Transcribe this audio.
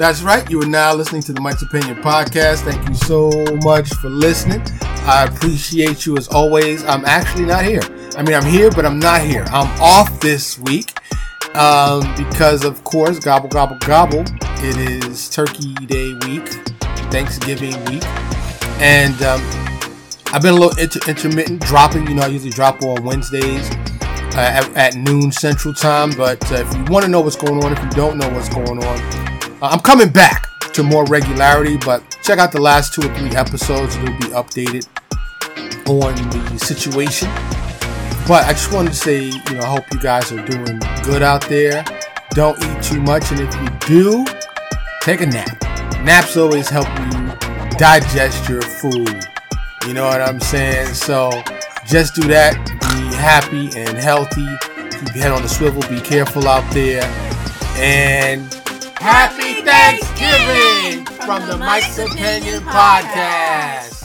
That's right. You are now listening to the Mike's Opinion podcast. Thank you so much for listening. I appreciate you as always. I'm actually not here. I mean, I'm here, but I'm not here. I'm off this week um, because, of course, gobble, gobble, gobble. It is Turkey Day week, Thanksgiving week. And um, I've been a little inter- intermittent dropping. You know, I usually drop on Wednesdays uh, at, at, noon Central Time. But uh, if you want to know what's going on, if you don't know what's going on, uh, I'm coming back to more regularity, but check out the last two or three episodes. It'll be updated on the situation. But I just wanted to say, you know, I hope you guys are doing good out there. Don't eat too much, and if you do, take a nap. Naps always help you digest your food. You know what I'm saying? So just do that. Be happy and healthy. Keep your head on the swivel. Be careful out there. And Happy Thanksgiving from the Mike's Opinion Podcast.